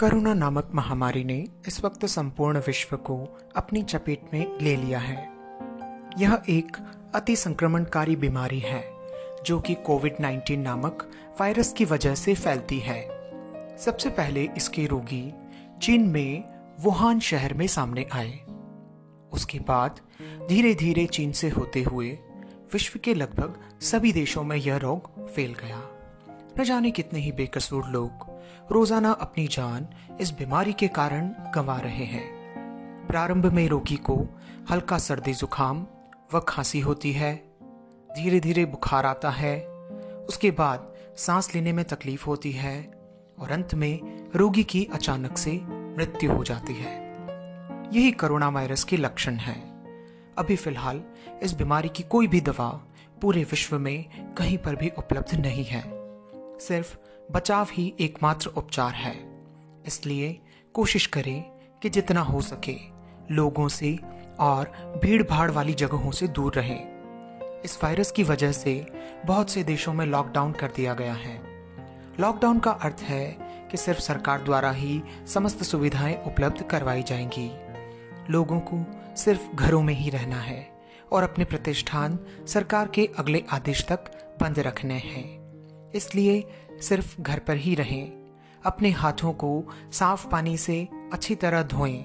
Corona नामक महामारी ने इस वक्त संपूर्ण विश्व को अपनी चपेट में ले लिया है। यह एक अति संक्रमणकारी बीमारी है, जो कि कोविड 19 नामक वायरस की वजह से फैलती है। सबसे पहले इसके रोगी चीन में वुहान शहर में सामने आए। उसके बाद धीरे धीरे चीन से होते हुए विश्व के लगभग सभी देशों में यह रोग फैल गया। न जाने कितने ही बेकसूर लोग रोज़ाना अपनी जान इस बीमारी के कारण गंवा रहे हैं। प्रारंभ में रोगी को हल्का सर्दी जुकाम व खांसी होती है। धीरे धीरे बुखार आता है। उसके बाद सांस लेने में तकलीफ़ होती है और अंत में रोगी की अचानक से मृत्यु हो जाती है। यही कोरोना वायरस के लक्षण है। अभी फ़िलहाल इस बीमारी की कोई भी दवा पूरे विश्व में कहीं पर भी उपलब्ध नहीं है। सिर्फ़ बचाव ही एकमात्र उपचार है। इसलिए कोशिश करें कि जितना हो सके लोगों से और भीड़ भाड़ वाली जगहों से दूर रहें। इस वायरस की वजह से बहुत से देशों में लॉकडाउन कर दिया गया है। लॉकडाउन का अर्थ है कि सिर्फ़ सरकार द्वारा ही समस्त सुविधाएँ उपलब्ध करवाई जाएँगी। लोगों को सिर्फ़ घरों में ही रहना है और अपने प्रतिष्ठान सरकार के अगले आदेश तक बंद रखने हैं। इसलिए सिर्फ़ घर पर ही रहें, अपने हाथों को साफ़ पानी से अच्छी तरह धोएँ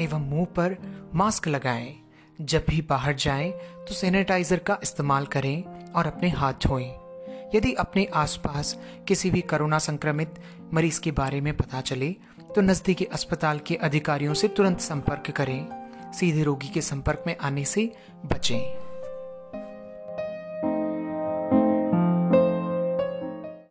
एवं मुँह पर मास्क लगाएँ। जब भी बाहर जाएँ तो सैनिटाइजर का इस्तेमाल करें और अपने हाथ धोएँ। यदि अपने आसपास किसी भी कोरोना संक्रमित मरीज़ के बारे में पता चले तो नज़दीकी अस्पताल के अधिकारियों से तुरंत संपर्क करें। सीधे रोगी के संपर्क में आने से बचें।